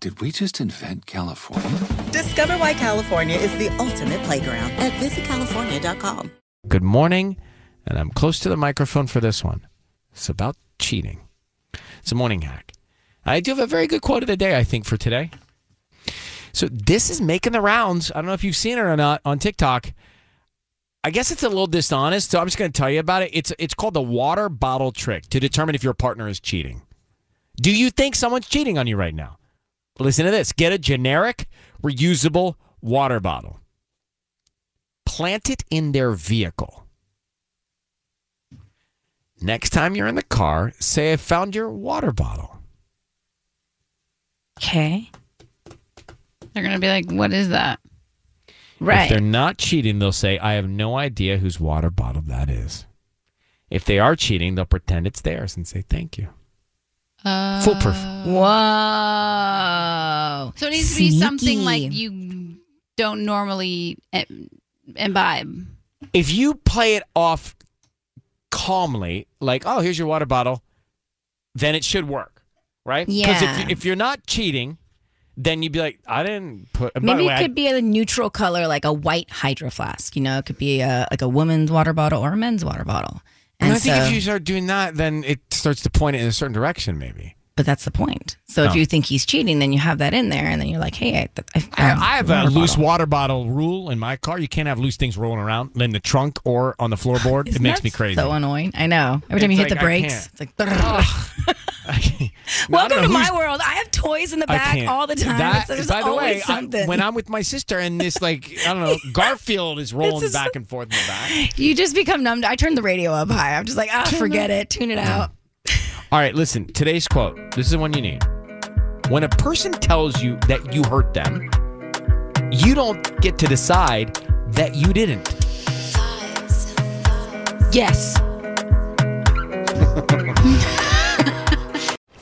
Did we just invent California? Discover why California is the ultimate playground at visitcalifornia.com. Good morning, and I'm close to the microphone for this one. It's about cheating. It's a morning hack. I do have a very good quote of the day, I think, for today. So this is making the rounds. I don't know if you've seen it or not on TikTok. I guess it's a little dishonest, so I'm just going to tell you about it. It's it's called the water bottle trick to determine if your partner is cheating. Do you think someone's cheating on you right now? Listen to this. Get a generic, reusable water bottle. Plant it in their vehicle. Next time you're in the car, say, I found your water bottle. Okay. They're going to be like, what is that? Right. If they're not cheating, they'll say, I have no idea whose water bottle that is. If they are cheating, they'll pretend it's theirs and say, thank you. Uh, Foolproof. Whoa. So it needs to be something like you don't normally eh, imbibe. If you play it off calmly, like, oh, here's your water bottle, then it should work, right? Because Yeah. if, if you're not cheating, then you'd be like, I didn't put. by Maybe way, it I- could be a neutral color, like a white hydro flask. You know, it could be a, like a woman's water bottle or a men's water bottle. And And I think so- if you start doing that, then it starts to point it in a certain direction, maybe. but that's the point. So No. if oh. you think he's cheating, then you have that in there, and then you're like, hey, I, I, I, I have a water loose bottle. water bottle rule in my car. You can't have loose things rolling around in the trunk or on the floorboard. it Isn't makes me crazy. So annoying. I know. Every time you It's hit like, the brakes, it's like. I Welcome to my world. I have toys in the back all the time. That- so by the way, I- when I'm with my sister and this, like, I don't know, Garfield is rolling just- back and forth in the back. you just become numb. I turn the radio up high. I'm just like, ah, forget it. Tune it out. All right, listen, today's quote. This is the one you need. When a person tells you that you hurt them, you don't get to decide that you didn't. Yes.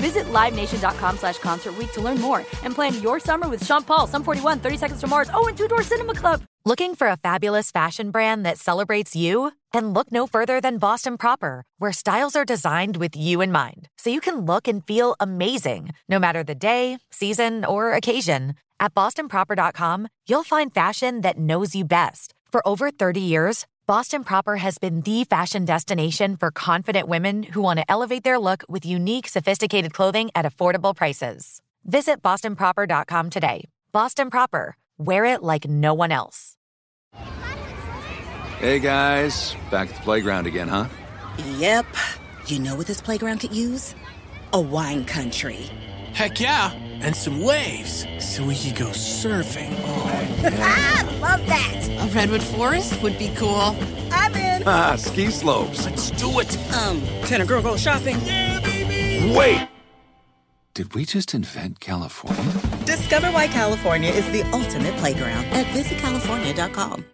Visit LiveNation.com slash Concert to learn more and plan your summer with Sean Paul, Sum 41, 30 Seconds to Mars, oh, and Two Door Cinema Club. Looking for a fabulous fashion brand that celebrates you? Then look no further than Boston Proper, where styles are designed with you in mind, so you can look and feel amazing no matter the day, season, or occasion. At bostonproper.com, you'll find fashion that knows you best. For over 30 years, Boston Proper has been the fashion destination for confident women who want to elevate their look with unique, sophisticated clothing at affordable prices. Visit bostonproper.com today. Boston Proper, wear it like no one else. Hey guys, back at the playground again, huh? Yep. You know what this playground could use? A wine country. Heck yeah, and some waves so we could go surfing. Ah, love that. A redwood forest would be cool. I'm in. Ah, ski slopes. Let's do it. Um, can a girl go shopping? Yeah, baby. Wait! Did we just invent California? Discover why California is the ultimate playground at visitcalifornia.com.